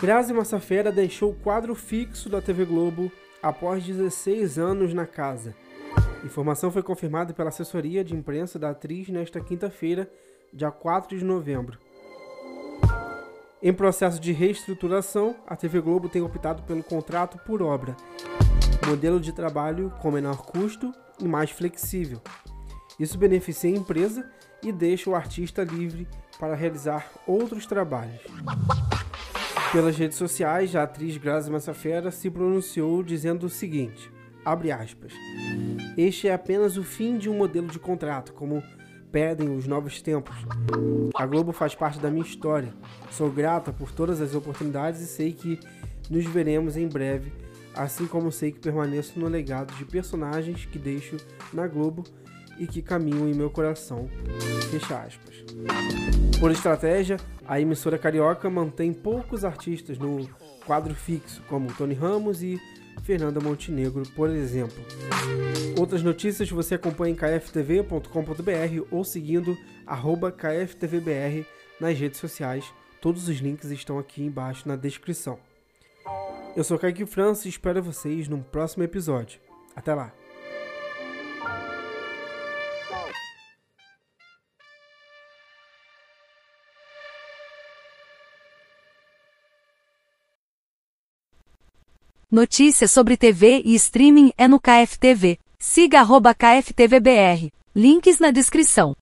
Grazi Massafera deixou o quadro fixo da TV Globo após 16 anos na casa. Informação foi confirmada pela assessoria de imprensa da atriz nesta quinta-feira, dia 4 de novembro. Em processo de reestruturação, a TV Globo tem optado pelo contrato por obra, modelo de trabalho com menor custo e mais flexível. Isso beneficia a empresa e deixa o artista livre para realizar outros trabalhos. Pelas redes sociais, a atriz Grazi Massafera se pronunciou dizendo o seguinte: abre aspas. Este é apenas o fim de um modelo de contrato, como pedem os novos tempos. A Globo faz parte da minha história. Sou grata por todas as oportunidades e sei que nos veremos em breve, assim como sei que permaneço no legado de personagens que deixo na Globo e que caminham em meu coração. Fecha aspas. Por estratégia, a emissora carioca mantém poucos artistas no quadro fixo, como Tony Ramos e Fernanda Montenegro, por exemplo. Outras notícias você acompanha em kftv.com.br ou seguindo kftvbr nas redes sociais. Todos os links estão aqui embaixo na descrição. Eu sou Kaique França e espero vocês num próximo episódio. Até lá! Notícias sobre TV e streaming é no KFTV. Siga arroba KFTVBR. Links na descrição.